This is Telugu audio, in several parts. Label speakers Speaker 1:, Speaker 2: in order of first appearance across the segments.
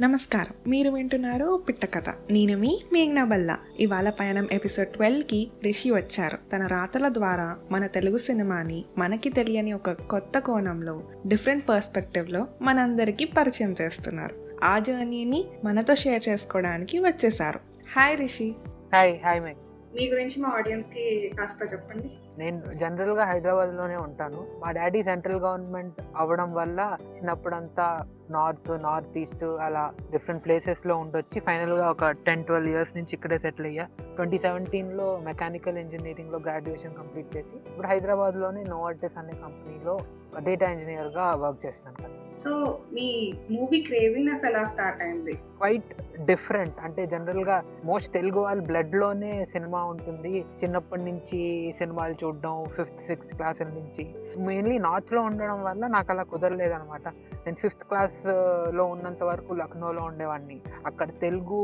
Speaker 1: నమస్కారం. మీరు వింటున్నారు పిట్ట కథ. నేను మీ మేఘ్నా బల్లా. ఇవాళ పయనం ఎపిసోడ్ ట్వెల్వ్కి రిషి వచ్చారు. తన రాతల ద్వారా మన తెలుగు సినిమాని మనకి తెలియని ఒక కొత్త కోణంలో డిఫరెంట్ పర్స్పెక్టివ్లో మనందరికీ పరిచయం చేస్తున్నారు. ఆ జర్నీని మనతో షేర్ చేసుకోవడానికి వచ్చేసారు hi Rishi.
Speaker 2: Hi hi Megh.
Speaker 1: మీ గురించి మా ఆడియన్స్కి కాస్త చెప్పండి.
Speaker 2: నేను జనరల్గా హైదరాబాద్లోనే ఉంటాను. మా డాడీ సెంట్రల్ గవర్నమెంట్ అవ్వడం వల్ల చిన్నప్పుడంతా నార్త్ నార్త్ ఈస్ట్ అలా డిఫరెంట్ ప్లేసెస్లో ఉండొచ్చి ఫైనల్గా ఒక టెన్ ట్వెల్వ్ ఇయర్స్ నుంచి ఇక్కడే సెటిల్ అయ్యా. ట్వంటీ సెవెంటీన్లో మెకానికల్ ఇంజనీరింగ్లో గ్రాడ్యుయేషన్ కంప్లీట్ చేసి ఇప్పుడు హైదరాబాద్ నోవర్టెస్ అనే కంపెనీలో డేటా ఇంజనీర్గా వర్క్ చేస్తున్నాను
Speaker 1: సో మీ మూవీ క్రేజీనెస్ ఎలా స్టార్ట్ అయింది?
Speaker 2: క్వైట్ డిఫరెంట్ అంటే జనరల్గా మోస్ట్ తెలుగు వాళ్ళ బ్లడ్లోనే సినిమా ఉంటుంది. చిన్నప్పటి నుంచి సినిమాలు చూడడం ఫిఫ్త్ సిక్స్త్ క్లాస్ నుంచి. మెయిన్లీ నార్త్లో ఉండడం వల్ల నాకు అలా కుదరలేదనమాట నేను ఫిఫ్త్ క్లాస్లో uh, ఉన్నంత వరకు లక్నోలో ఉండేవాడిని. అక్కడ తెలుగు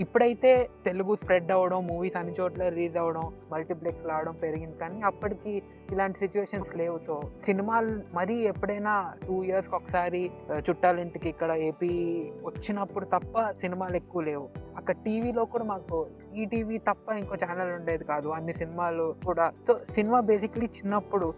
Speaker 2: ఇప్పుడైతే తెలుగు స్ప్రెడ్ అవ్వడం మూవీస్ అన్ని చోట్ల రిలీజ్ అవ్వడం మల్టీప్లెక్స్ రావడం పెరిగింది. కానీ అప్పటికి ఇలాంటి సిచ్యువేషన్స్ లేవు. సో సినిమాలు మరీ ఎప్పుడైనా టూ ఇయర్స్కి ఒకసారి uh, చుట్టాలింటికి ఇక్కడ ఏపీ వచ్చినప్పుడు తప్ప సినిమాలు ఎక్కువ లేవు. అక్కడ టీవీలో కూడా మాకు ఈ టీవీ తప్ప ఇంకో ఛానల్ ఉండేది కాదు. అన్ని సినిమాలు కూడా సో సినిమా బేసిక్లీ చిన్నప్పుడు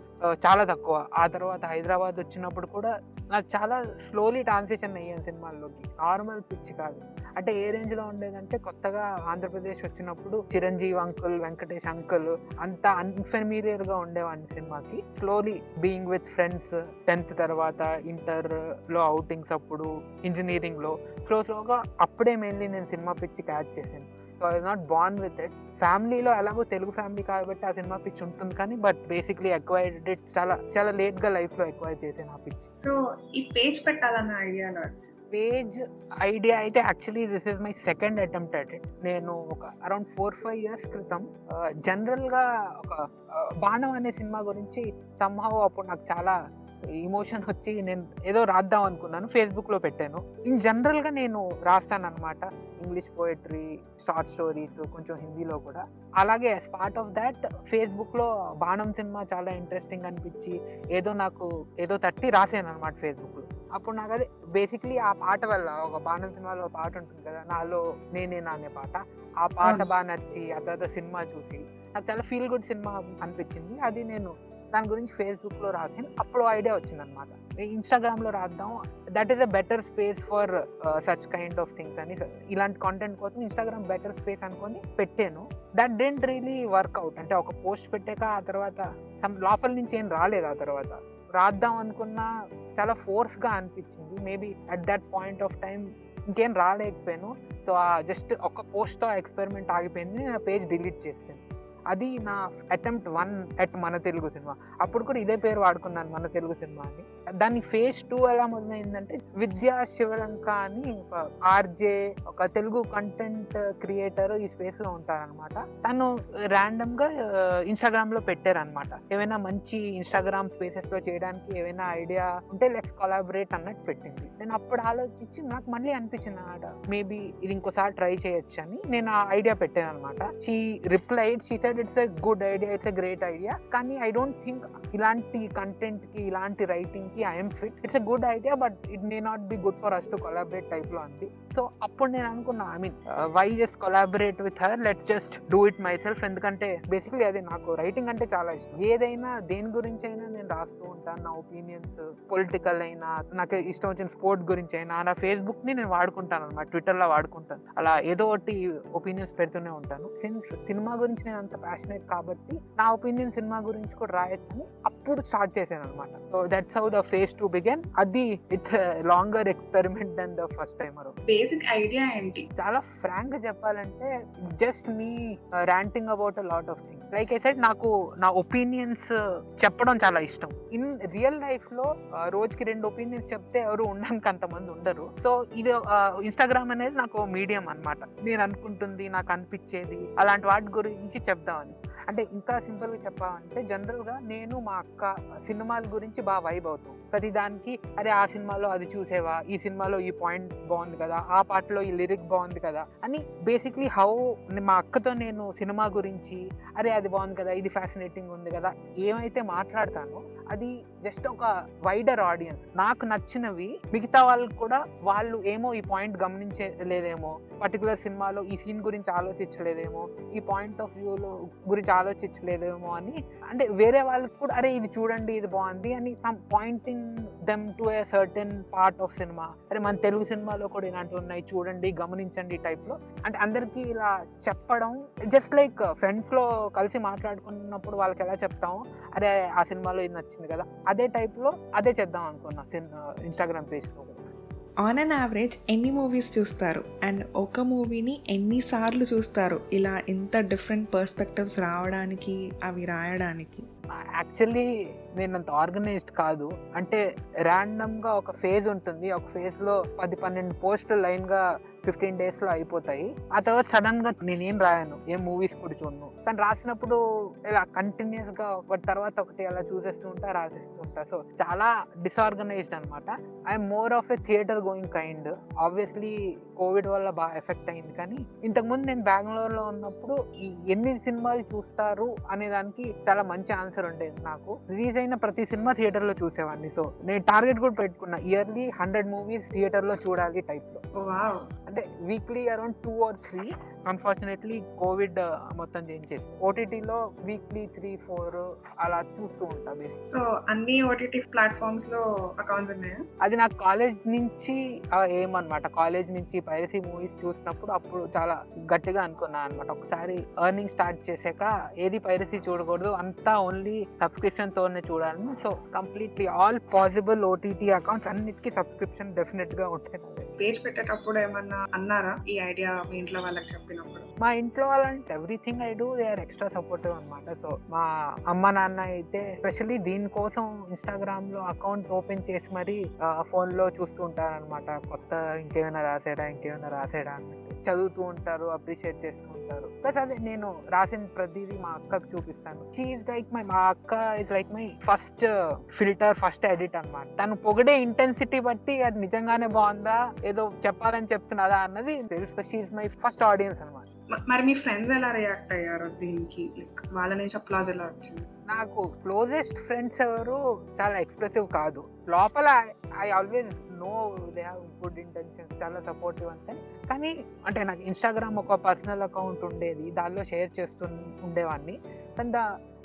Speaker 2: చాలా తక్కువ. ఆ తర్వాత హైదరాబాద్ వచ్చినప్పుడు కూడా నాకు చాలా స్లోలీ ట్రాన్సిషన్ అయ్యాను సినిమాల్లోకి. నార్మల్ పిచ్చి కాదు. అంటే ఏ రేంజ్లో ఉండేదంటే కొత్తగా ఆంధ్రప్రదేశ్ వచ్చినప్పుడు చిరంజీవి అంకుల్ వెంకటేష్ అంకుల్ అంత అన్ఫెమిలియర్గా ఉండేవాడిని సినిమాకి. Slowly being with friends tenth తర్వాత ఇంటర్లో అవుటింగ్స్ అప్పుడు ఇంజనీరింగ్లో. స్లో స్లోగా అప్పుడే మెయిన్లీ నేను సినిమా పిచ్చి క్యాచ్ చేశాను. So I not born with it ఫ్యామిలీలో ఎలాగో తెలుగు ఫ్యామిలీ కాబట్టి ఆ సినిమా పిచ్చి ఉంటుంది కానీ బట్ బేసిక్లీ అక్వైర్డ్ ఇట్ చాలా చాలా లేట్గా లైఫ్లో అక్వైర్ చేశాను ఆ పిచ్చి.
Speaker 1: సో ఈ పేజ్ పెట్టాలన్న ఐడియాలో వచ్చింది
Speaker 2: పేజ్ ఐడియా అయితే actually this is my second attempt at it నేను ఒక అరౌండ్ ఫోర్ ఫైవ్ ఇయర్స్ క్రితం జనరల్గా ఒక బాణం అనే సినిమా గురించి సంహవ్ అప్పుడు నాకు చాలా ఇమోషన్ వచ్చి నేను ఏదో రాద్దాం అనుకున్నాను ఫేస్బుక్లో పెట్టాను. ఇన్ జనరల్గా నేను రాస్తాను అనమాట ఇంగ్లీష్ పోయట్రీ షార్ట్ స్టోరీస్ కొంచెం హిందీలో కూడా. అలాగే యాజ్ పార్ట్ ఆఫ్ దాట్ ఫేస్బుక్లో బాణం సినిమా చాలా ఇంట్రెస్టింగ్ అనిపించి ఏదో నాకు ఏదో తట్టి రాసాను అనమాట ఫేస్బుక్లో అప్పుడు నాకు అది బేసిక్లీ ఆ పాట వల్ల ఒక బాణం సినిమాలో ఒక పాట ఉంటుంది కదా నాలో నేనేనా అనే పాట. ఆ పాట. బాగా నచ్చి ఆ తర్వాత సినిమా చూసి నాకు చాలా ఫీల్ గుడ్ సినిమా అనిపించింది. అది నేను దాని గురించి ఫేస్బుక్లో రాసాను అప్పుడు ఐడియా వచ్చింది అనమాట ఇన్స్టాగ్రామ్లో రాద్దాం that is a better space for such kind of things అని. ఇలాంటి కాంటెంట్ కోసం ఇన్స్టాగ్రామ్ బెటర్ స్పేస్ అనుకొని పెట్టాను. దట్ డెంట్ రియలీ వర్క్అవుట్ అంటే ఒక పోస్ట్ పెట్టాక ఆ తర్వాత లోపల నుంచి ఏం రాలేదు ఆ తర్వాత. రాద్దాం అనుకున్నా చాలా ఫోర్స్గా అనిపించింది. Maybe at that point of time ఇంకేం రాలేకపోయాను. సో ఆ జస్ట్ ఒక పోస్ట్తో ఎక్స్పెరిమెంట్ ఆగిపోయింది. నేను ఆ పేజ్ డిలీట్ చేసాను అది నా అటెంప్ట్ వన్ అట్ మన తెలుగు సినిమా. అప్పుడు కూడా ఇదే పేరు వాడుకున్నాను మన తెలుగు సినిమా అని. దాని ఫేజ్ టూ ఎలా మొదలైందంటే విద్యా శివలంక అని ఒక ఆర్జే ఒక తెలుగు కంటెంట్ క్రియేటర్ ఈ స్పేస్లో ఉంటారనమాట తను ర్యాండమ్గా uh, ఇన్స్టాగ్రామ్లో పెట్టారనమాట ఏమైనా మంచి ఇన్స్టాగ్రామ్ స్పేసెస్లో చేయడానికి ఏమైనా ఐడియా ఉంటే లెట్స్ కొలాబరేట్ అన్నట్టు పెట్టింది. నేను అప్పుడు ఆలోచించి నాకు మళ్ళీ అనిపించింది అనమాట మేబీ ఇది ఇంకోసారి ట్రై చేయొచ్చు అని నేను ఆ ఐడియా పెట్టాను అనమాట she replied she said it's a good idea it's a great idea కానీ ఐ డోంట్ థింక్ ఇలాంటి కంటెంట్కి ఇలాంటి రైటింగ్కి I'm fit it's a good idea but it may not be good for us to collaborate టైప్లో అంది. సో అప్పుడు నేను అనుకున్నా I mean why just collaborate with her let just do it myself ఎందుకంటే బేసిక్లీ అది నాకు రైటింగ్ అంటే చాలా ఇష్టం. ఏదైనా దేని గురించి అయినా నేను రాస్తూ ఉంటాను నా ఒపీనియన్స్ పొలిటికల్ అయినా నాకు ఇష్టం వచ్చిన స్పోర్ట్ గురించి అయినా నా ఫేస్బుక్ని నేను వాడుకుంటాను అనమాట ట్విట్టర్లో వాడుకుంటాను. అలా ఏదో ఒకటి ఒపీనియన్స్ పెడుతూనే ఉంటాను. సిన్స్ సినిమా గురించి నేను అంత ప్యాషనేట్ కాబట్టి నా ఒపీనియన్ సినిమా గురించి కూడా రాయొచ్చని అప్పుడు స్టార్ట్ చేశాను అనమాట so that's how the phase to begin అది it's longer experiment then the first timer
Speaker 1: basic idea ఏంటి?
Speaker 2: చాలా ఫ్రాంక్గా చెప్పాలంటే just me ranting about a lot of things like I said నాకు నా ఒపీనియన్స్ uh, చెప్పడం చాలా ఇష్టం. ఇన్ రియల్ లైఫ్లో uh, రోజుకి రెండు ఒపీనియన్స్ చెప్తే ఎవరు ఉండడానికి అంతమంది ఉండరు. సో ఇది uh, ఇన్స్టాగ్రామ్ అనేది నాకు మీడియం అనమాట నేను అనుకుంటుంది నాకు అనిపించేది అలాంటి వాటి గురించి చెప్దామని. అంటే ఇంకా సింపుల్గా చెప్పాలంటే జనరల్గా నేను మా అక్క సినిమాల గురించి బాగా వైబ్ అవుతాం. ప్రతి దానికి అరే ఆ సినిమాలో అది చూసేవా? ఈ సినిమాలో ఈ పాయింట్ బాగుంది కదా? ఆ పాటలో ఈ లిరిక్ బాగుంది కదా? అని బేసిక్లీ హౌ మా అక్కతో నేను సినిమా గురించి అరే అది బాగుంది కదా? ఇది ఫ్యాసినేటింగ్ ఉంది కదా? ఏమైతే మాట్లాడతానో అది జస్ట్ ఒక వైడర్ ఆడియన్స్. నాకు నచ్చినవి మిగతా వాళ్ళకి కూడా వాళ్ళు ఏమో ఈ పాయింట్ గమనించలేదేమో. పర్టికులర్ సినిమాలో ఈ సీన్ గురించి ఆలోచించలేదేమో. ఈ పాయింట్ ఆఫ్ వ్యూలో గురించి ఆలోచించలేదేమో అని. అంటే వేరే వాళ్ళకి కూడా అరే ఇది చూడండి ఇది బాగుంది అని some pointing them to a certain part of cinema అరే మన తెలుగు సినిమాలో కూడా ఇలాంటివి ఉన్నాయి చూడండి గమనించండి టైప్లో అంటే అందరికీ ఇలా చెప్పడం జస్ట్ లైక్ ఫ్రెండ్స్లో కలిసి మాట్లాడుకున్నప్పుడు వాళ్ళకి ఎలా చెప్తాం అరే ఆ సినిమాలో ఇది నచ్చింది కదా. అదే టైప్లో అదే చేద్దాం అనుకున్నా ఇన్స్టాగ్రామ్ పేజ్లో uh, కూడా.
Speaker 1: ఆన్ అన్ యావరేజ్ ఎన్ని మూవీస్ చూస్తారు? అండ్ ఒక మూవీని ఎన్నిసార్లు చూస్తారు? ఇలా ఇంత డిఫరెంట్ పర్స్పెక్టివ్స్ రావడానికి అవి రాయడానికి.
Speaker 2: యాక్చువల్లీ నేను అంత ఆర్గనైజ్డ్ కాదు. అంటే ర్యాండమ్గా ఒక ఫేజ్ ఉంటుంది. ఒక ఫేజ్లో పది పన్నెండు పోస్టులు లైన్గా ఫిఫ్టీన్ డేస్లో అయిపోతాయి. ఆ తర్వాత సడన్గా నేనేం రాయాను? ఏం మూవీస్ కూడా చూడను. కానీ రాసినప్పుడు ఇలా కంటిన్యూస్గా ఒకటి తర్వాత ఒకటి అలా చూసేస్తూ ఉంటా రాసేస్తూ ఉంటా. సో చాలా డిసార్గనైజ్డ్ అనమాట I'm more of a theatre going kind. Obviously Covid వల్ల బాగా ఎఫెక్ట్ అయింది కానీ ఇంతకుముందు నేను బెంగళూరు లో ఉన్నప్పుడు ఈ ఎన్ని సినిమాలు చూస్తారు అనే దానికి చాలా మంచి ఆన్సర్ ఉండేది నాకు. రిలీజ్ అయిన ప్రతి సినిమా థియేటర్లో చూసేవాడిని. సో నేను టార్గెట్ కూడా పెట్టుకున్నా ఇయర్లీ హండ్రెడ్ మూవీస్ థియేటర్లో చూడాలి టైప్లో అంటే weekly around two or three unfortunately Covid మొత్తం చేంజ్ చేసి ఓటీటీలో వీక్లీ త్రీ ఫోర్ అలా చూస్తూ ఉంటా
Speaker 1: సో అన్ని ఓటీటీ ప్లాట్ఫామ్స్లో అకౌంట్స్ ఉన్నాయా?
Speaker 2: అది నాకు కాలేజ్ నుంచి ఏమన్నమాట కాలేజ్ నుంచి పైరసీ మూవీస్ చూసినప్పుడు అప్పుడు చాలా గట్టిగా అనుకున్నాను అనమాట ఒకసారి ఎర్నింగ్ స్టార్ట్ చేసాక ఏది పైరసీ చూడకూడదు అంతా ఓన్లీ సబ్స్క్రిప్షన్ తోనే చూడాలని. So completely all possible OTT accounts అన్నిటికీ సబ్స్క్రిప్షన్ డెఫినెట్గా ఉంటాయి.
Speaker 1: పేజ్ పెట్టేటప్పుడు ఏమన్నా అన్నారా? ఈ ఐడియా మీ ఇంట్లో వాళ్ళకి చెప్పినప్పుడు.
Speaker 2: మా ఇంట్లో వాళ్ళంటే everything I do they are extra supportive అనమాట సో మా అమ్మ నాన్న అయితే స్పెషల్లీ దీనికోసం ఇన్స్టాగ్రామ్లో అకౌంట్ ఓపెన్ చేసి మరీ ఫోన్లో చూస్తూ ఉంటారు అనమాట కొత్త ఇంకేమైనా రాసాడా ఇంకేమైనా రాసాడా అన్నట్టు. చదువుతూ ఉంటారు అప్రిషియేట్ చేస్తూ ఉంటారు. ప్లస్ అదే నేను రాసిన ప్రతిదీ మా అక్కకు చూపిస్తాను. షీఈ్ లైక్ మై మా అక్క is like my first filter first edit అనమాట తను పొగిడే ఇంటెన్సిటీ బట్టి అది నిజంగానే బాగుందా ఏదో చెప్పాలని చెప్తున్నదా అన్నది తెలుసు. షీఈ్ మై ఫస్ట్ ఆడియన్స్ అనమాట
Speaker 1: మరి మీ ఫ్రెండ్స్ ఎలా రియాక్ట్ అయ్యారు దీనికి? వాళ్ళ నుంచి అప్లాజ్ ఎలా వచ్చింది?
Speaker 2: నాకు క్లోజెస్ట్ ఫ్రెండ్స్ ఎవరు చాలా ఎక్స్ప్రెసివ్ కాదు. లోపల I always know they have good intentions చాలా సపోర్టివ్ అంటే కానీ అంటే నాకు ఇన్స్టాగ్రామ్ ఒక పర్సనల్ అకౌంట్ ఉండేది. దానిలో షేర్ చేస్తు ఉండేవాడిని కానీ the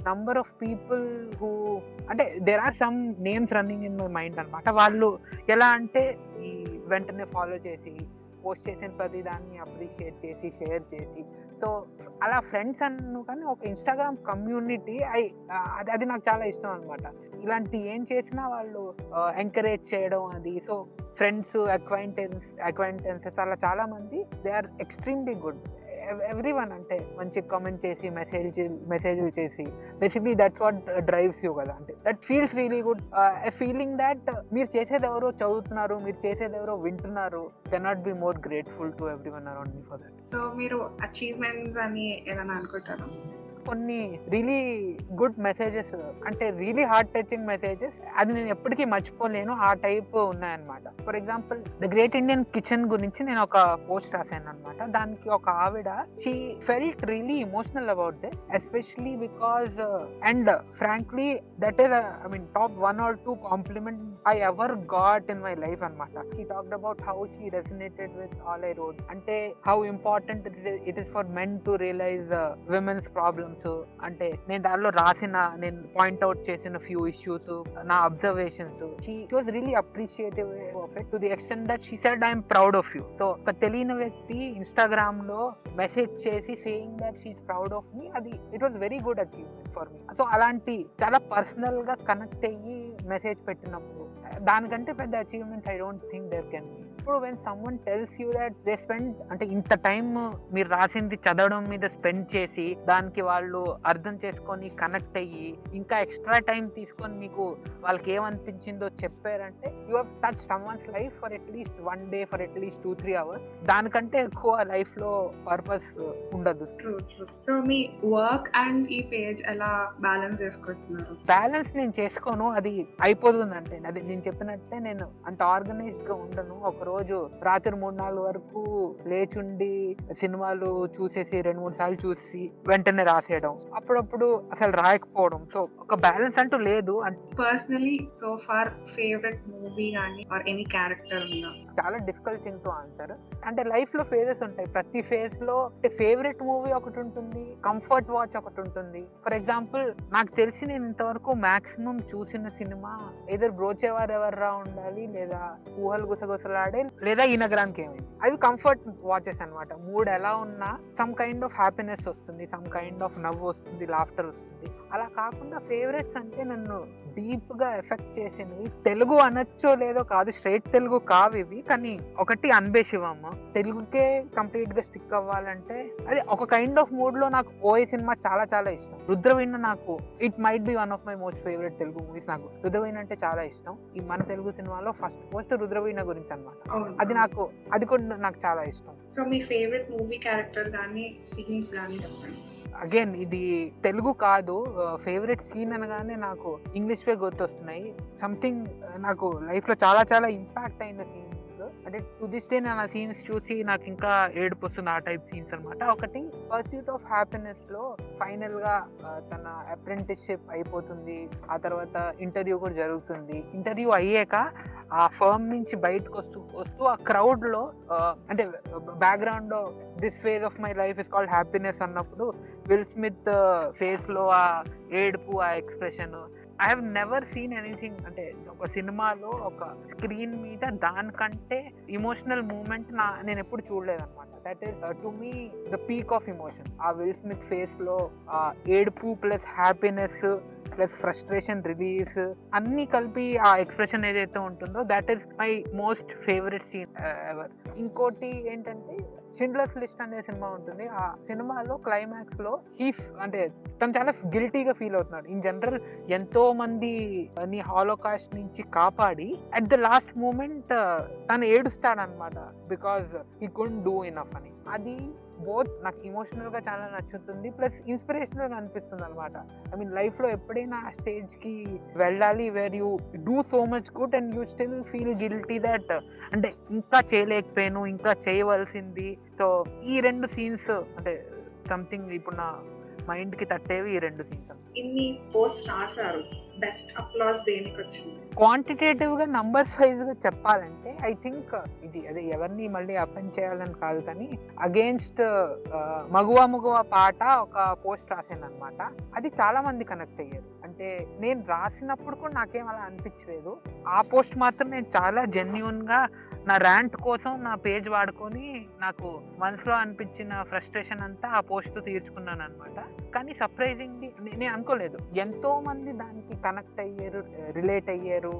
Speaker 2: number of people who అంటే there are some names running in my mind అనమాట వాళ్ళు ఎలా అంటే ఈ వెంటనే ఫాలో చేసి పోస్ట్ చేసిన ప్రతి దాన్ని అప్రిషియేట్ చేసి షేర్ చేసి. సో అలా ఫ్రెండ్స్ అన్ను కానీ ఒక ఇన్స్టాగ్రామ్ కమ్యూనిటీ ఐ అది అది నాకు చాలా ఇష్టం అనమాట ఇలాంటి ఏం చేసినా వాళ్ళు ఎంకరేజ్ చేయడం అది. సో ఫ్రెండ్స్ అక్వైంటెన్స్ అక్వైంటెన్సెస్ అలా చాలా మంది they are extremely good every one అంటే మంచి కామెంట్ చేసి మెసేజ్ మెసేజ్లు చేసి. Basically that's what drives you కదా. అంటే that feels really good feeling that మీరు చేసేది ఎవరో చదువుతున్నారు మీరు చేసేది ఎవరో వింటున్నారు cannot be more grateful to every one around me for that
Speaker 1: so మీరు అచీవ్మెంట్స్ అని ఏదైనా అనుకుంటారు?
Speaker 2: కొన్ని రియలీ గుడ్ మెసేజెస్ అంటే రియలీ హార్ట్ టచింగ్ మెసేజెస్ అది నేను ఎప్పటికీ మర్చిపోలేను ఆ టైప్ ఉన్నాయన్నమాట. For example the Great Indian Kitchen గురించి నేను ఒక పోస్ట్ రాశాను అనమాట దానికి ఒక ఆవిడ she felt really emotional about this especially because and frankly that is I mean top one or two compliment I ever got in my life అనమాట she talked about how she resonated with all I wrote అంటే how important it is for men to realise women's problems అంటే నేను దానిలో రాసిన నేను పాయింట్ అవుట్ చేసిన ఫ్యూ ఇష్యూస్ నా observations she was really appreciative of it to the extent that she said I'm proud of you so ఒక తెలియని వ్యక్తి ఇన్స్టాగ్రామ్లో మెసేజ్ చేసి saying that she's proud of me అది it was very good achievement for me so అలాంటి చాలా పర్సనల్గా కనెక్ట్ అయ్యి మెసేజ్ పెట్టినప్పుడు దానికంటే పెద్ద achievement I don't think there can be అప్పుడు when someone tells you that they spend అంటే ఇంత టైం మీరు రాసింది చదవడం మీద స్పెండ్ చేసి దానికి వాళ్ళు అర్థం చేసుకొని కనెక్ట్ అయ్యి ఇంకా ఎక్స్ట్రా టైం తీసుకొని మీకు వాళ్ళకి ఏమనిపించిందో చెప్పారంటే you have touch someone's life for at least one day for at least two three hours దానికంటే ఎక్కువ లైఫ్లో పర్పస్ ఉండదు.
Speaker 1: సో మీ వర్క్ అండ్ ఈ పేజ్ ఎలా బ్యాలెన్స్ చేసుకుంటున్నారు?
Speaker 2: బ్యాలెన్స్ నేను చేసుకోను అది అయిపోతుందంటే అది నేను చెప్పినట్టే నేను అంత ఆర్గనైజ్డ్గా ఉండను. ఒక రోజు రోజు రాత్రి మూడు నాలుగు వరకు లేచుండి సినిమాలు చూసేసి రెండు మూడు సార్లు చూసి వెంటనే రాసేయడం. అప్పుడప్పుడు అసలు రాయకపోవడం. సో ఒక బ్యాలెన్స్ అంటూ లేదు.
Speaker 1: Personally so far favourite movie కానీ ఆర్ ఎనీ క్యారెక్టర్ ఉందా
Speaker 2: చాలా డిఫికల్ట్ థింగ్ టు ఆన్సర్ అంటే లైఫ్లో ఫేజెస్ ఉంటాయి. ప్రతి ఫేజ్లో ఫేవరెట్ మూవీ ఒకటి ఉంటుంది కంఫర్ట్ వాచ్ ఒకటి ఉంటుంది. ఫర్ ఎగ్జాంపుల్ నాకు తెలిసి నేను ఇంతవరకు మాక్సిమం చూసిన సినిమా ఏదో బ్రోచేవారు ఎవర్రా ఉండాలి లేదా ఊహలు గుసగుసలాడే లేదా ఈ నగరానికి ఏమైంది అవి కంఫర్ట్ వాచెస్ అన్నమాట. మూడ్ ఎలా ఉన్నా సమ్ కైండ్ ఆఫ్ హ్యాపీనెస్ వస్తుంది సమ్ కైండ్ ఆఫ్ నవ్వు వస్తుంది లాఫ్టర్ వస్తుంది. అలా కాకుండా ఫేవరెట్స్ అంటే నన్ను డీప్గా ఎఫెక్ట్ చేసినవి. తెలుగు అనొచ్చో లేదో కాదు స్ట్రైట్ తెలుగు కావు ఇవి. కానీ ఒకటి అన్బే శివమ్మ. తెలుగుకే కంప్లీట్గా స్టిక్ అవ్వాలంటే అది ఒక కైండ్ ఆఫ్ మూడ్లో నాకు ఓఏ సినిమా చాలా చాలా ఇష్టం. రుద్రవీణ నాకు it might be one of my most favourite Telugu movies నాకు. రుద్రవీణ అంటే చాలా ఇష్టం. ఈ మన తెలుగు సినిమాలో ఫస్ట్ పోస్ట్ రుద్రవీణ గురించి అన్నమాట. అది నాకు అది కూడా నాకు చాలా ఇష్టం.
Speaker 1: సో మీ ఫేవరెట్ మూవీ క్యారెక్టర్ కానీ సీన్స్ కానీ చెప్పండి.
Speaker 2: అగైన్ ఇది తెలుగు కాదు ఫేవరెట్ సీన్ అనగానే నాకు ఇంగ్లీష్ వే గుర్తొస్తున్నాయి. సంథింగ్ నాకు లైఫ్లో చాలా చాలా ఇంపాక్ట్ అయిన సీన్ అంటే టు దిస్ డే నేను ఆ సీన్స్ చూసి నాకు ఇంకా ఏడుపు వస్తుంది ఆ టైప్ సీన్స్ అనమాట ఒకటి పర్స్యూట్ ఆఫ్ హ్యాపీనెస్లో ఫైనల్గా తన అప్రెంటిస్షిప్ అయిపోతుంది. ఆ తర్వాత ఇంటర్వ్యూ కూడా జరుగుతుంది. ఇంటర్వ్యూ అయ్యాక ఆ ఫర్మ్ నుంచి బయటకు వస్తూ వస్తూ ఆ క్రౌడ్లో అంటే బ్యాక్గ్రౌండ్లో this phase of my life is called happiness అన్నప్పుడు విల్ స్మిత్ ఫేస్లో ఆ ఏడుపు ఆ expression I have never seen anything అంటే ఒక సినిమాలో ఒక స్క్రీన్ మీద దానికంటే ఇమోషనల్ మూమెంట్ నా నేను ఎప్పుడు చూడలేదు అనమాట that is to me the peak of emotion ఆ విల్ స్మిత్ ఫేస్లో ఆ ఏడుపు plus happiness plus frustration relief అన్ని కలిపి ఆ ఎక్స్ప్రెషన్ ఏదైతే ఉంటుందో that is my most favourite scene ever ఇంకోటి ఏంటంటే షిండ్లర్స్ లిస్ట్ అనే సినిమా ఉంటుంది. ఆ సినిమాలో క్లైమాక్స్లో హీ అంటే తను చాలా గిల్టీగా ఫీల్ అవుతున్నాడు. ఇన్ జనరల్ ఎంతో మంది నీ హాలోకాస్ట్ నుంచి కాపాడి అట్ ద లాస్ట్ మూమెంట్ తను ఏడుస్తాడనమాట because he could do enough అని. అది బోత్ నాకు ఇమోషనల్గా చాలా నచ్చుతుంది ప్లస్ ఇన్స్పిరేషనల్గా అనిపిస్తుంది అనమాట ఐ మీన్ లైఫ్లో ఎప్పుడైనా ఆ స్టేజ్కి వెళ్ళాలి where you do so much good and you still feel guilty that అంటే ఇంకా చేయలేకపోయాను ఇంకా చేయవలసింది. సో ఈ రెండు సీన్స్ అంటే సంథింగ్ ఇప్పుడు నా మైండ్కి తట్టేవి ఈ రెండు సీన్స్
Speaker 1: ఇన్ని పోస్ట్ రాశారు. బెస్ట్ అప్లాస్ దేనికి వచ్చింది
Speaker 2: క్వాంటిటేటివ్గా నంబర్స్ వైజ్గా చెప్పాలంటే ఐ థింక్ ఇది అదే ఎవరిని మళ్ళీ అపెండ్ చేయాలని కాదు కానీ అగేన్స్ట్ మగువ మగువ పాట ఒక పోస్ట్ రాసాను అనమాట అది చాలా మంది కనెక్ట్ అయ్యారు. అంటే నేను రాసినప్పుడు కూడా నాకేం అలా అనిపించలేదు. ఆ పోస్ట్ మాత్రం నేను చాలా జెన్యున్గా నా ర్యాంట్ కోసం నా పేజ్ వాడుకొని నాకు మనసులో అనిపించిన ఫ్రస్ట్రేషన్ అంతా ఆ పోస్ట్ తీర్చుకున్నాను అనమాట కానీ సర్ప్రైజింగ్ నేను అనుకోలేదు. ఎంతో మంది దానికి కనెక్ట్ అయ్యారు రిలేట్ అయ్యారు.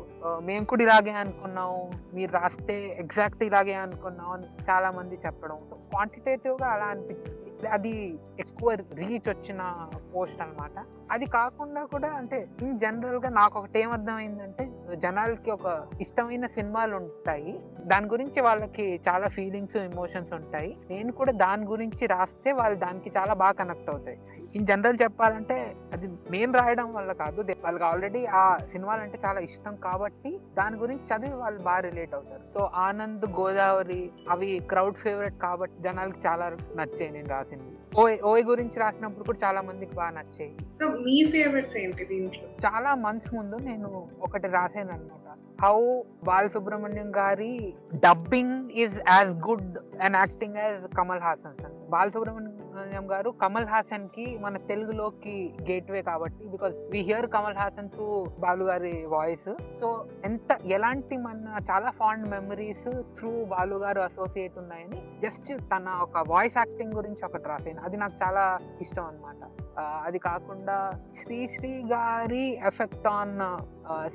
Speaker 2: మేము కూడా ఇలాగే అనుకున్నాం. మీరు రాస్తే ఎగ్జాక్ట్ ఇలాగే అనుకున్నాం అని చాలా మంది చెప్పడం క్వాంటిటేటివ్గా అలా అనిపించింది. అది ఎక్కువ రీచ్ వచ్చిన పోస్ట్ అనమాట అది కాకుండా కూడా అంటే ఇన్ జనరల్గా నాకు ఒకటి ఏమర్థమైందంటే జనాలకి ఒక ఇష్టమైన సినిమాలు ఉంటాయి. దాని గురించి వాళ్ళకి చాలా ఫీలింగ్స్ ఎమోషన్స్ ఉంటాయి. నేను కూడా దాని గురించి రాస్తే వాళ్ళు దానికి చాలా బాగా కనెక్ట్ అవుతాయి. ఇన్ జనరల్ చెప్పాలంటే అది నేను రాయడం వల్ల కాదు. వాళ్ళకి ఆల్రెడీ ఆ సినిమాలు అంటే చాలా ఇష్టం కాబట్టి దాని గురించి చదివి వాళ్ళు బాగా రిలేట్ అవుతారు. సో ఆనంద్ గోదావరి అవి క్రౌడ్ ఫేవరెట్ కాబట్టి జనాలకి చాలా నచ్చాయి నేను రాసింది. ఓయ్ ఓయ్ గురించి రాసినప్పుడు కూడా చాలా మందికి బాగా నచ్చాయి.
Speaker 1: సో మీ ఫేవరెట్స్ ఏంటి దీంట్లో?
Speaker 2: చాలా మంత్స్ ముందు నేను ఒకటి రాసాను అనమాట హౌ బాలసుబ్రహ్మణ్యం గారి dubbing is as good and acting as Kamal Haasan sir Balasubrahmanyam Subrahmanyam గారు కమల్ హాసన్కి మన తెలుగులోకి గేట్వే కాబట్టి because we hear Kamal Haasan through Balu గారి వాయిస్ సో ఎంత ఎలాంటి మన చాలా ఫాండ్ మెమరీస్ త్రూ బాలు గారు అసోసియేట్ ఉన్నాయని జస్ట్ తన ఒక వాయిస్ యాక్టింగ్ గురించి ఒకటి రాసాను అది నాకు చాలా ఇష్టం అనమాట అది కాకుండా శ్రీశ్రీ గారి ఎఫెక్ట్ ఆన్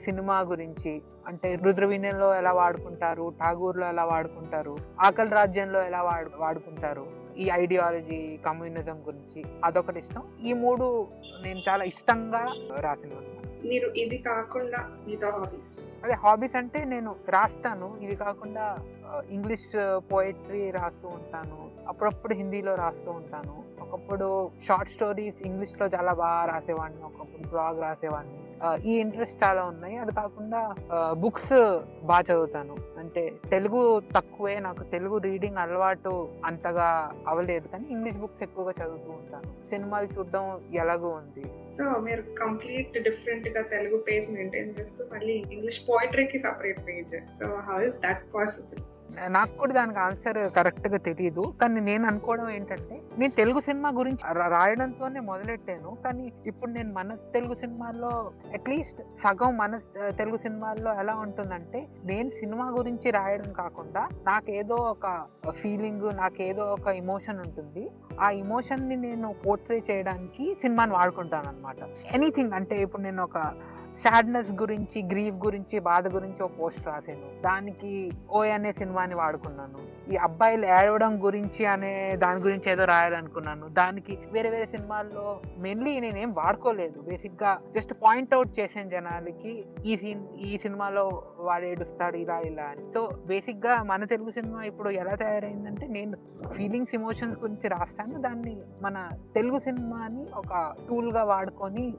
Speaker 2: సినిమా గురించి అంటే రుద్రవీణంలో ఎలా వాడుకుంటారు ఠాగూర్లో ఎలా వాడుకుంటారు ఆకలి రాజ్యంలో ఎలా వాడు వాడుకుంటారు ఈ ఐడియాలజీ కమ్యూనిజం గురించి అదొకటి ఇష్టం. ఈ మూడు నేను చాలా ఇష్టంగా రాసిన
Speaker 1: మీరు ఇది కాకుండా మిగతా హాబీస్
Speaker 2: అదే హాబీస్ అంటే నేను రాస్తాను. ఇది కాకుండా ఇంగ్లీష్ పోయిటరీ రాస్తూ ఉంటాను. అప్పుడప్పుడు హిందీలో రాస్తూ ఉంటాను. ఒకప్పుడు షార్ట్ స్టోరీస్ ఇంగ్లీష్లో చాలా బాగా రాసేవాడిని. ఒకప్పుడు బ్లాగ్ రాసేవాడిని. ఈ ఇంట్రెస్ట్ చాలా ఉన్నాయి. అది కాకుండా బుక్స్ బాగా చదువుతాను. అంటే తెలుగు తక్కువే నాకు తెలుగు రీడింగ్ అలవాటు అంతగా అవ్వలేదు కానీ ఇంగ్లీష్ బుక్స్ ఎక్కువగా చదువుతూ ఉంటాను. సినిమాలు చూడడం ఎలాగో ఉంది.
Speaker 1: సో మీరు కంప్లీట్ డిఫరెంట్గా తెలుగు పేజ్ మెయింటైన్ చేస్తూ మళ్ళీ English పోయిటరీకి separate page so how is that possible
Speaker 2: నాకు కూడా దానికి ఆన్సర్ కరెక్ట్గా తెలియదు కానీ నేను అనుకోవడం ఏంటంటే నేను తెలుగు సినిమా గురించి రాయడంతోనే మొదలెట్టాను. కానీ ఇప్పుడు నేను మన తెలుగు సినిమాల్లో అట్లీస్ట్ సగం మన తెలుగు సినిమాల్లో ఎలా ఉంటుందంటే నేను సినిమా గురించి రాయడం కాకుండా నాకేదో ఒక ఫీలింగ్ నాకేదో ఒక ఇమోషన్ ఉంటుంది. ఆ ఇమోషన్ని నేను పోర్ట్రే చేయడానికి సినిమాని వాడుకుంటాను అనమాట ఎనీథింగ్ అంటే ఇప్పుడు నేను ఒక సాడ్నెస్ గురించి గ్రీఫ్ గురించి బాధ గురించి ఒక పోస్ట్ రాసాను దానికి ఓ అనే సినిమాని వాడుకున్నాను. ఈ అబ్బాయిలు ఏడవడం గురించి అనే దాని గురించి ఏదో రాయాలనుకున్నాను. దానికి వేరే వేరే సినిమాల్లో మెయిన్లీ నేనేం వాడుకోలేదు. బేసిక్గా జస్ట్ పాయింట్ అవుట్ చేసాను జనాలకి ఈ సీన్ ఈ సినిమాలో వాడు ఏడుస్తాడు ఇలా ఇలా అని. సో బేసిక్గా మన తెలుగు సినిమా ఇప్పుడు ఎలా తయారైందంటే నేను ఫీలింగ్స్ ఇమోషన్స్ గురించి రాస్తాను. దాన్ని మన తెలుగు సినిమాని ఒక టూల్గా వాడుకొని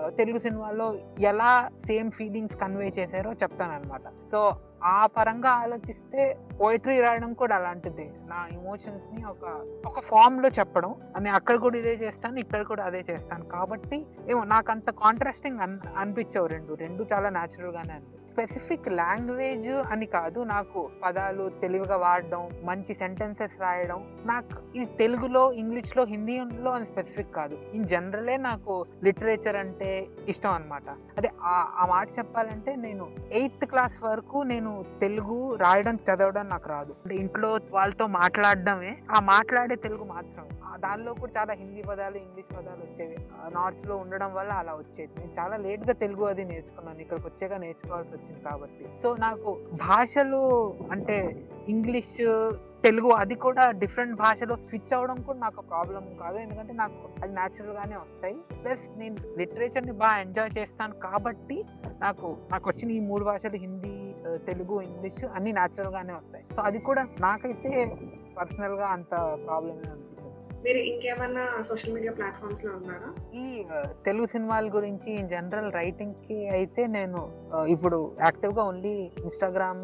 Speaker 2: తెలుగు సినిమాలో ఎలా సేమ్ ఫీలింగ్స్ కన్వే చేశారో చెప్తాను అనమాట సో ఆ పరంగా ఆలోచిస్తే పోయిటరీ రాయడం కూడా అలాంటిదే. నా ఇమోషన్స్ని ఒక ఒక ఫామ్లో చెప్పడం. అని అక్కడ కూడా ఇదే చేస్తాను ఇక్కడ కూడా అదే చేస్తాను. కాబట్టి ఏమో నాకు అంత కాంట్రాస్టింగ్ అన్ అనిపించవు రెండు. రెండు చాలా న్యాచురల్ గానే అనిపించాయి స్పెసిఫిక్ లాంగ్వేజ్ అని కాదు నాకు పదాలు తెలివిగా వాడడం మంచి సెంటెన్సెస్ రాయడం నాకు ఇది తెలుగులో ఇంగ్లీష్లో హిందీలో అని స్పెసిఫిక్ కాదు. ఇన్ జనరలే నాకు లిటరేచర్ అంటే ఇష్టం అనమాట అదే ఆ మాట చెప్పాలంటే నేను ఎయిత్ క్లాస్ వరకు నేను తెలుగు రాయడం చదవడం నాకు రాదు. అంటే ఇంట్లో వాళ్ళతో మాట్లాడడమే ఆ మాట్లాడే తెలుగు మాత్రం. దానిలో కూడా చాలా హిందీ పదాలు ఇంగ్లీష్ పదాలు వచ్చేవి. నార్త్లో ఉండడం వల్ల అలా వచ్చేది. నేను చాలా లేట్గా తెలుగు అది నేర్చుకున్నాను. ఇక్కడికి వచ్చాక నేర్చుకోవాల్సి వచ్చింది కాబట్టి. సో నాకు భాషలు అంటే ఇంగ్లీష్ తెలుగు అది కూడా డిఫరెంట్ భాషలో స్విచ్ అవడం కూడా నాకు ప్రాబ్లం కాదు. ఎందుకంటే నాకు అది న్యాచురల్ గానే వస్తాయి. ప్లస్ నేను లిటరేచర్ని బాగా ఎంజాయ్ చేస్తాను కాబట్టి నాకు నాకు వచ్చిన ఈ మూడు భాషలు హిందీ తెలుగు ఇంగ్లీష్ అన్ని న్యాచురల్ గానే వస్తాయి. సో అది కూడా నాకైతే పర్సనల్గా అంత ప్రాబ్లం
Speaker 1: మీరు ఇంకేమన్నా సోషల్ మీడియా ప్లాట్ఫామ్స్లో ఉన్నారా?
Speaker 2: ఈ తెలుగు సినిమాల గురించి ఇన్ జనరల్ రైటింగ్కి అయితే నేను ఇప్పుడు యాక్టివ్గా ఓన్లీ ఇన్స్టాగ్రామ్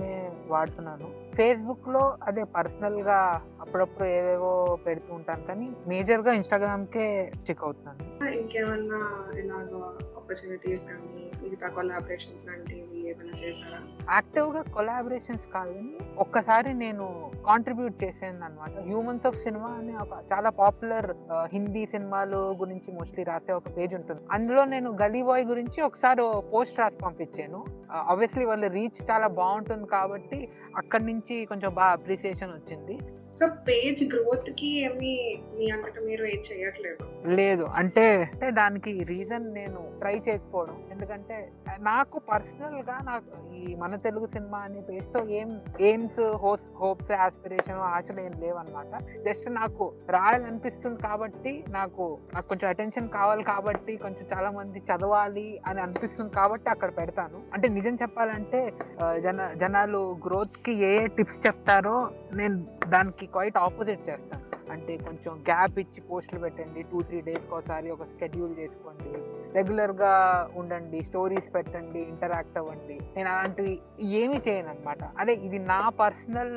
Speaker 2: వాడుతున్నాను. ఫేస్బుక్లో అదే పర్సనల్గా అప్పుడప్పుడు ఏవేవో పెడుతూ ఉంటాను కానీ మేజర్గా ఇన్స్టాగ్రామ్ కే చెక్ అవుతున్నాను.
Speaker 1: ఇంకేమన్నా ఇలాగ ఆపర్చునిటీస్ కానీ ఇంకా కొలాబరేషన్స్ లాంటివి ఏమైనా చేశారా?
Speaker 2: యాక్టివ్గా కొలాబరేషన్స్ కాదు కానీ ఒక్కసారి నేను కాంట్రిబ్యూట్ చేసాను అనమాట హ్యూమన్స్ ఆఫ్ సినిమా అనే ఒక చాలా పాపులర్ హిందీ సినిమాలు గురించి మోస్ట్లీ రాసే ఒక పేజ్ ఉంటుంది. అందులో నేను గలీ బాయ్ గురించి ఒకసారి పోస్ట్ రాసి పంపించాను. ఆబ్వియస్లీ వాళ్ళ రీచ్ చాలా బాగుంటుంది కాబట్టి అక్కడి నుంచి కొంచెం బాగా అప్రిసియేషన్ వచ్చింది.
Speaker 1: సో పేజ్ గ్రోత్కి ఏమి మీ అంతటా మీరు ఏం చేయట్లేదు?
Speaker 2: లేదు. అంటే అంటే దానికి రీజన్ నేను ట్రై చేయకపోవడం. ఎందుకంటే నాకు పర్సనల్గా నాకు ఈ మన తెలుగు సినిమా అనే పేజ్తో ఏం ఎయిమ్స్ హోస్ హోప్స్ ఆస్పిరేషన్ ఆశలు ఏం లేవన్నమాట. జస్ట్ నాకు రాయాలనిపిస్తుంది కాబట్టి నాకు నాకు కొంచెం అటెన్షన్ కావాలి కాబట్టి కొంచెం చాలా మంది చదవాలి అని అనిపిస్తుంది కాబట్టి అక్కడ పెడతాను. అంటే నిజం చెప్పాలంటే జన జనాలు గ్రోత్కి ఏ ఏ టిప్స్ చెప్తారో నేను దానికి క్వైట్ ఆపోజిట్ చేస్తాను. అంటే కొంచెం గ్యాప్ ఇచ్చి పోస్టులు పెట్టండి టూ త్రీ డేస్కి ఒకసారి ఒక స్కెడ్యూల్ చేసుకోండి. రెగ్యులర్గా ఉండండి స్టోరీస్ పెట్టండి ఇంటరాక్ట్ అవ్వండి. నేను అలాంటివి ఏమీ చేయను అనమాట అదే ఇది నా పర్సనల్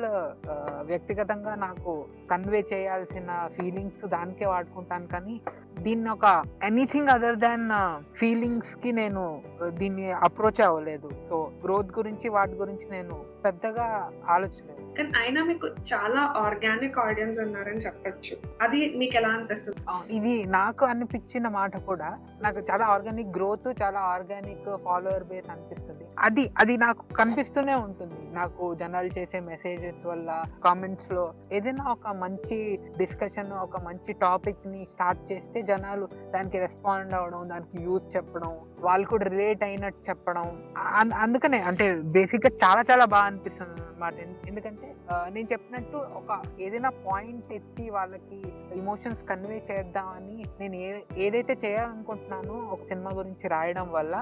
Speaker 2: వ్యక్తిగతంగా నాకు కన్వే చేయాల్సిన ఫీలింగ్స్ దానికే వాడుకుంటాను. కానీ దీన్ని ఒక ఎనీథింగ్ అదర్ దాన్ ఫీలింగ్స్కి నేను uh, దీన్ని అప్రోచ్ అవ్వలేదు. సో గ్రోత్ గురించి వాటి గురించి నేను పెద్దగా ఆలోచలేదు.
Speaker 1: కానీ అయినా మీకు చాలా ఆర్గానిక్ ఆడియన్స్ ఉన్నారని చెప్పొచ్చు. అది మీకు ఎలా అనిపిస్తుంది?
Speaker 2: ఇది నాకు అనిపించిన మాట కూడా నాకు చాలా ఆర్గానిక్ గ్రోత్ చాలా ఆర్గానిక్ ఫాలోవర్ బేస్ అనిపిస్తుంది. అది అది నాకు కనిపిస్తూనే ఉంటుంది. నాకు జనాలు చేసే మెసేజెస్ వల్ల కామెంట్స్లో ఏదైనా ఒక మంచి డిస్కషన్ ఒక మంచి టాపిక్ని స్టార్ట్ చేస్తే జనాలు దానికి రెస్పాండ్ అవ్వడం దానికి యూజ్ చెప్పడం వాళ్ళు కూడా రిలేట్ అయినట్టు చెప్పడం. అన్- అందుకనే అంటే బేసిక్గా చాలా చాలా బాగా అనిపిస్తుంది. అనమాట ఎందుకంటే నేను చెప్పినట్టు ఒక ఏదైనా పాయింట్ ఎత్తి వాళ్ళకి ఇమోషన్స్ కన్వే చేద్దామని నేను ఏ ఏదైతే చేయాలనుకుంటున్నానో ఒక సినిమా గురించి రాయడం వల్ల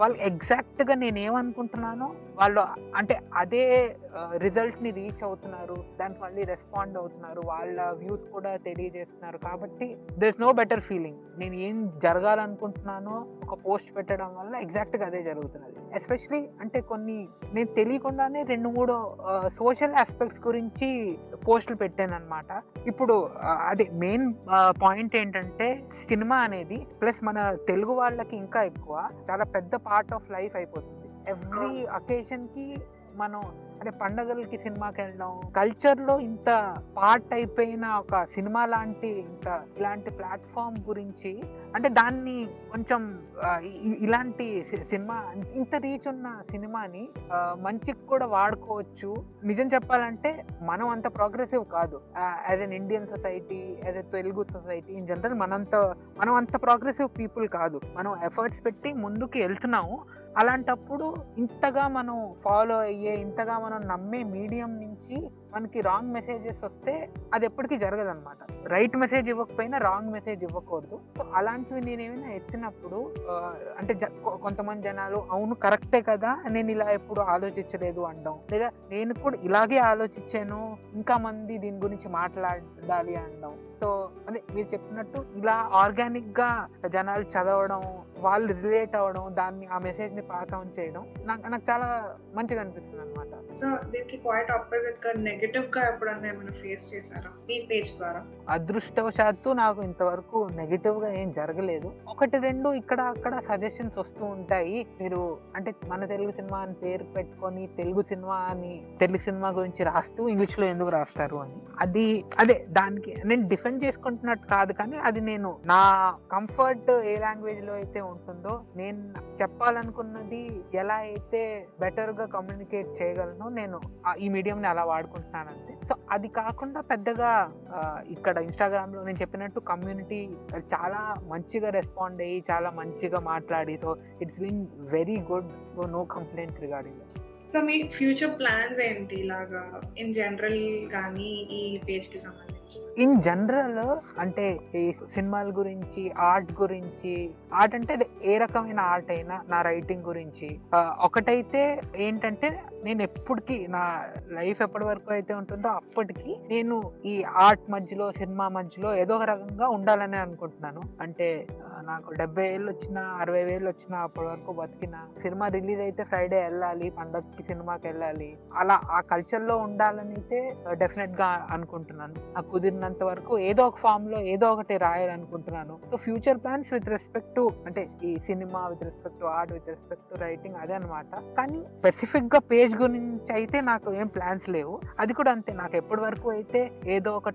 Speaker 2: వాళ్ళు ఎగ్జాక్ట్గా నేను ఏమనుకుంటున్నానో వాళ్ళు అంటే అదే రిజల్ట్ని రీచ్ అవుతున్నారు దానికి మళ్ళీ రెస్పాండ్ అవుతున్నారు వాళ్ళ వ్యూస్ కూడా తెలియజేస్తున్నారు. కాబట్టి దర్ నో బెటర్ ఫీలింగ్ నేను ఏం జరగాలనుకుంటున్నానో ఒక పోస్ట్ పెట్టడం వల్ల ఎగ్జాక్ట్గా అదే జరుగుతున్నది. ఎస్పెషలీ అంటే కొన్ని నేను తెలియకుండానే రెండు మూడు సోషల్ ఆస్పెక్ట్స్ గురించి పోస్టులు పెట్టాను అనమాట ఇప్పుడు అదే మెయిన్ పాయింట్ ఏంటంటే సినిమా అనేది ప్లస్ మన తెలుగు వాళ్ళకి ఇంకా ఎక్కువ చాలా పెద్ద పార్ట్ ఆఫ్ లైఫ్ అయిపోతుంది. ఎవ్రీ అకేషన్కి మనం అంటే పండగలకి సినిమాకి వెళ్ళడం కల్చర్లో ఇంత పార్ట్ అయిపోయిన ఒక సినిమా లాంటి ఇంత ఇలాంటి ప్లాట్ఫామ్ గురించి అంటే దాన్ని కొంచెం ఇలాంటి సినిమా ఇంత రీచ్ ఉన్న సినిమాని మంచికి కూడా వాడుకోవచ్చు. నిజం చెప్పాలంటే మనం అంత ప్రోగ్రెసివ్ కాదు. As an Indian society as a Telugu society in general మనంత మనం అంత ప్రోగ్రెసివ్ పీపుల్ కాదు. మనం ఎఫర్ట్స్ పెట్టి ముందుకు వెళ్తున్నాము. అలాంటప్పుడు ఇంతగా మనం ఫాలో అయ్యే ఇంతగా మనం నమ్మే మీడియం నుంచి మనకి రాంగ్ మెసేజెస్ వస్తే అది ఎప్పటికీ జరగదు అనమాట రైట్ మెసేజ్ ఇవ్వకపోయినా రాంగ్ మెసేజ్ ఇవ్వకూడదు. సో అలాంటివి నేను ఏమైనా ఎత్తినప్పుడు అంటే జ- కొ- కొంతమంది జనాలు అవును కరెక్టే కదా నేను ఇలా ఎప్పుడు ఆలోచించలేదు అనడం లేదా నేను కూడా ఇలాగే ఆలోచించాను ఇంకా మంది దీని గురించి మాట్లాడాలి అనడం సో అదే మీరు చెప్పినట్టు ఇలా ఆర్గానిక్గా జనాలు చదవడం వాళ్ళు రిలేట్ అవ్వడం దాన్ని ఆ మెసేజ్ని పాస్ ఆన్ చేయడం నాకు నాకు చాలా మంచిగా అనిపిస్తుంది అనమాట
Speaker 1: సో దీనికి క్వైట్ ఆపోజిట్గా నెగటివ్ గా ఎప్పుడన్నా ఏమైనా ఫేస్ చేశారా? మీ పేజ్ ద్వారా?
Speaker 2: అదృష్టవశాత్తు నాకు ఇంతవరకు నెగిటివ్గా ఏం జరగలేదు. ఒకటి రెండు ఇక్కడ అక్కడ సజెషన్స్ వస్తూ ఉంటాయి. మీరు అంటే మన తెలుగు సినిమా అని పేరు పెట్టుకొని తెలుగు సినిమా అని తెలుగు సినిమా గురించి రాస్తూ ఇంగ్లీష్లో ఎందుకు రాస్తారు అని. అది అదే దానికి నేను డిఫెండ్ చేసుకుంటున్నట్టు కాదు కానీ అది నేను నా కంఫర్ట్ ఏ లాంగ్వేజ్లో అయితే ఉంటుందో నేను చెప్పాలనుకున్నది ఎలా అయితే బెటర్గా కమ్యూనికేట్ చేయగలను నేను ఆ- ఈ మీడియంని అలా వాడుకుంటున్నానంటే. సో అది కాకుండా పెద్దగా ఇక్కడ ఇక్కడ ఇన్స్టాగ్రామ్లో నేను చెప్పినట్టు కమ్యూనిటీ చాలా మంచిగా రెస్పాండ్ అయ్యి చాలా మంచిగా మాట్లాడి so it's been very good so no complaint regarding
Speaker 1: so me future plans ఏంటి ఇలాగా? ఇన్ జనరల్ కానీ ఈ పేజ్కి సంబంధించి?
Speaker 2: ఇన్ జనరల్ అంటే ఈ సినిమాల గురించి ఆర్ట్ గురించి ఆర్ట్ అంటే ఏ రకమైన ఆర్ట్ అయినా నా రైటింగ్ గురించి. ఒకటైతే ఏంటంటే నేను ఎప్పటికీ నా లైఫ్ ఎప్పటి వరకు అయితే ఉంటుందో అప్పటికి నేను ఈ ఆర్ట్ మధ్యలో సినిమా మధ్యలో ఏదో ఒక రకంగా ఉండాలని అనుకుంటున్నాను. అంటే నాకు డెబ్బై ఏళ్ళు వచ్చిన అరవై వేలు వచ్చిన అప్పటి వరకు బతికిన సినిమా రిలీజ్ అయితే ఫ్రైడే వెళ్ళాలి పండగకి సినిమాకి వెళ్ళాలి. అలా ఆ కల్చర్లో ఉండాలని అయితే డెఫినెట్గా అనుకుంటున్నాను. నాకు కుదిరినంత వరకు ఏదో ఒక ఫామ్లో ఏదో ఒకటి రాయాలనుకుంటున్నాను. So future plans with respect to అంటే ఈ cinema with respect to art with respect to writing అదే అనమాట కానీ స్పెసిఫిక్గా గురించి అయితే నాకు ఏం ప్లాన్స్ లేవు. అది కూడా అంతే నాకు ఎప్పటి వరకు అయితే ఏదో ఒక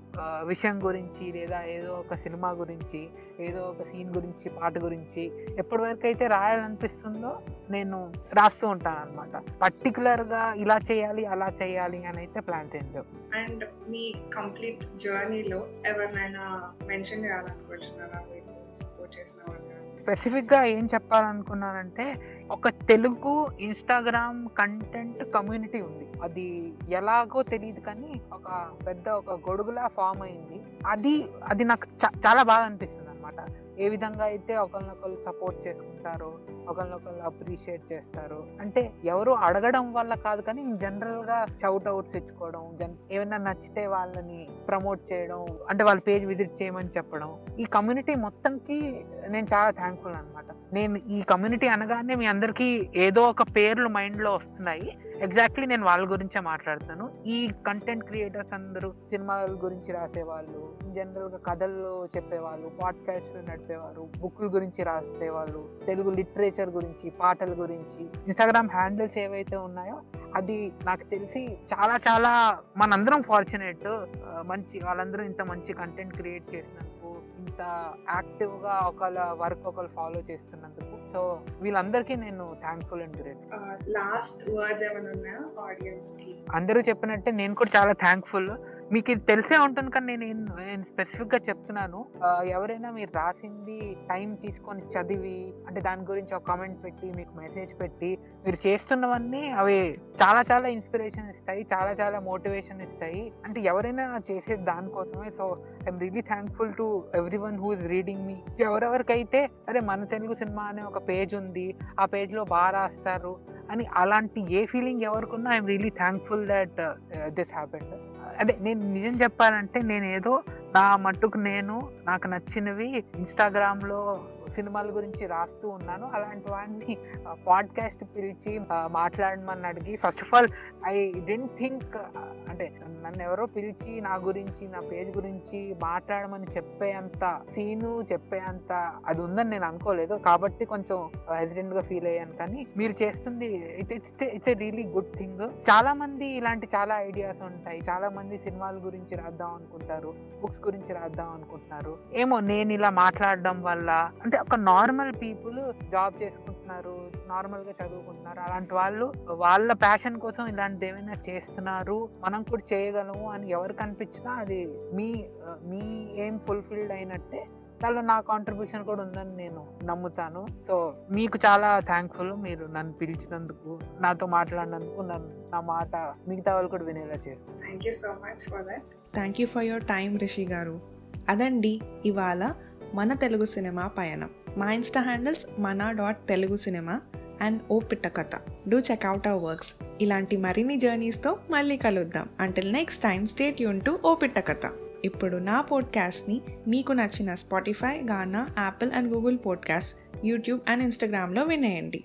Speaker 2: విషయం గురించి లేదా ఏదో ఒక సినిమా గురించి ఏదో ఒక సీన్ గురించి పాట గురించి ఎప్పటి వరకు అయితే రాయాలనిపిస్తుందో నేను రాస్తూ ఉంటాను అనమాట పర్టికులర్గా ఇలా చేయాలి అలా చేయాలి అని అయితే ప్లాన్స్ ఏం లేవు.
Speaker 1: అండ్ మీ కంప్లీట్ జర్నీలో ఎవరినైనా మెన్షన్ చేయాలనుకుంటున్నారా? మీరు సపోర్ట్ చేసిన వాళ్ళు
Speaker 2: స్పెసిఫిక్గా ఏం చెప్పాలనుకున్నానంటే ఒక తెలుగు ఇన్స్టాగ్రామ్ కంటెంట్ కమ్యూనిటీ ఉంది. అది ఎలాగో తెలియదు కానీ ఒక పెద్ద ఒక గొడుగులా ఫామ్ అయింది. అది అది నాకు చాలా బాగా అనిపిస్తుంది అనమాట ఏ విధంగా అయితే ఒకరినొకరు సపోర్ట్ చేసుకుంటారో ఒకరినొకరు అప్రిషియేట్ చేస్తారు అంటే ఎవరు అడగడం వల్ల కాదు కానీ జనరల్గా షౌట్ అవుట్స్ ఇచ్చుకోవడం జన్- ఏమైనా నచ్చితే వాళ్ళని ప్రమోట్ చేయడం అంటే వాళ్ళ పేజ్ విజిట్ చేయమని చెప్పడం ఈ కమ్యూనిటీ మొత్తంకి నేను చాలా థ్యాంక్ఫుల్ అనమాట నేను ఈ కమ్యూనిటీ అనగానే మీ అందరికీ ఏదో ఒక పేర్లు మైండ్లో వస్తున్నాయి. ఎగ్జాక్ట్లీ నేను వాళ్ళ గురించే మాట్లాడుతాను. ఈ కంటెంట్ క్రియేటర్స్ అందరూ సినిమాల గురించి రాసేవాళ్ళు జనరల్గా కథల్లో కథలు చెప్పేవాళ్ళు పాడ్కాస్ట్లు నడిపేవారు బుక్ల గురించి రాసేవాళ్ళు తెలుగు లిటరేచర్ గురించి పాటల గురించి ఇన్స్టాగ్రామ్ హ్యాండిల్స్ ఏవైతే ఉన్నాయో అది నాకు తెలిసి చాలా చాలా మనందరం ఫార్చునేట్ మంచి వాళ్ళందరూ ఇంత మంచి కంటెంట్ క్రియేట్ చేసినందుకు. ఇంత యాక్టివ్గా ఒకళ్ళ వర్క్ ఒకళ్ళు ఫాలో చేస్తున్నందుకు. సో వీళ్ళందరికీ నేను thankful and great
Speaker 1: last words ఏమైనా ఉన్నాయా ఆడియన్స్కి?
Speaker 2: అందరూ చెప్పినట్టే నేను కూడా చాలా థ్యాంక్ఫుల్ మీకు ఇది తెలిసే ఉంటుంది కానీ నేను నేను స్పెసిఫిక్గా చెప్తున్నాను. ఎవరైనా మీరు రాసింది టైం తీసుకొని చదివి అంటే దాని గురించి ఒక కామెంట్ పెట్టి మీకు మెసేజ్ పెట్టి మీరు చేస్తున్నవన్నీ అవి చాలా చాలా ఇన్స్పిరేషన్ ఇస్తాయి చాలా చాలా మోటివేషన్ ఇస్తాయి. అంటే ఎవరైనా చేసేది దానికోసమే so I'm really thankful to everyone who is reading me ఎవరెవరికైతే అరే మన తెలుగు సినిమా అనే ఒక పేజ్ ఉంది ఆ పేజ్లో బాగా రాస్తారు అని అలాంటి ఏ feeling ఎవరికున్నా I'm really thankful that this happened అదే నేను నిజం చెప్పాలంటే నేను ఏదో నా మట్టుకు నేను నాకు నచ్చినవి ఇన్స్టాగ్రామ్లో సినిమాల గురించి రాస్తూ ఉన్నాను. అలాంటి వాడిని పాడ్కాస్ట్ పిలిచి మాట్లాడమని అడిగి first of all I didn't think అంటే నన్ను ఎవరో పిలిచి నా గురించి నా పేజ్ గురించి మాట్లాడమని చెప్పేంత సీను చెప్పేంత అది ఉందని నేను అనుకోలేదు. కాబట్టి కొంచెం హెసిడెంట్గా ఫీల్ అయ్యాను. కానీ మీరు చేస్తుంది it it's it's a really good thing చాలా మంది ఇలాంటి చాలా ఐడియాస్ ఉంటాయి. చాలా మంది సినిమాల గురించి రాద్దాం అనుకుంటారు బుక్స్ గురించి రాద్దాం అనుకుంటున్నారు. ఏమో నేను ఇలా మాట్లాడడం వల్ల అంటే ఒక నార్మల్ పీపుల్ జాబ్ చేసుకుంటున్నారు నార్మల్గా చదువుకుంటున్నారు. అలాంటి వాళ్ళు వాళ్ళ ప్యాషన్ కోసం ఇలాంటిది ఏమైనా చేస్తున్నారు? మనం కూడా చేయగలము అని ఎవరు కనిపించినా అది మీ మీ ఏం ఫుల్ఫిల్డ్ అయినట్టే దానిలో నా కాంట్రిబ్యూషన్ కూడా ఉందని నేను నమ్ముతాను. సో మీకు చాలా థ్యాంక్ఫుల్ మీరు నన్ను పిలిచినందుకు నాతో మాట్లాడినందుకు నన్ను నా మాట మిగతా వాళ్ళు కూడా వినేలా చేస్తారు
Speaker 1: thank you so much for that thank you for your time Rishi గారు. అదండి ఇవాళ మన తెలుగు సినిమా పయనం. మా ఇన్స్టా హ్యాండిల్స్ మన dot Telugu cinema and O Pitta Katha. Do checkout our works. ఇలాంటి మరిన్ని జర్నీస్తో మళ్ళీ కలుద్దాం. అంటిల్ నెక్స్ట్ టైం స్టేట్ యూన్ టు ఓ పిట్ట కథ. ఇప్పుడు నా పోడ్కాస్ట్ని మీకు నచ్చిన Spotify Gaana Apple and Google podcast YouTube and ఇన్స్టాగ్రామ్లో వినేయండి.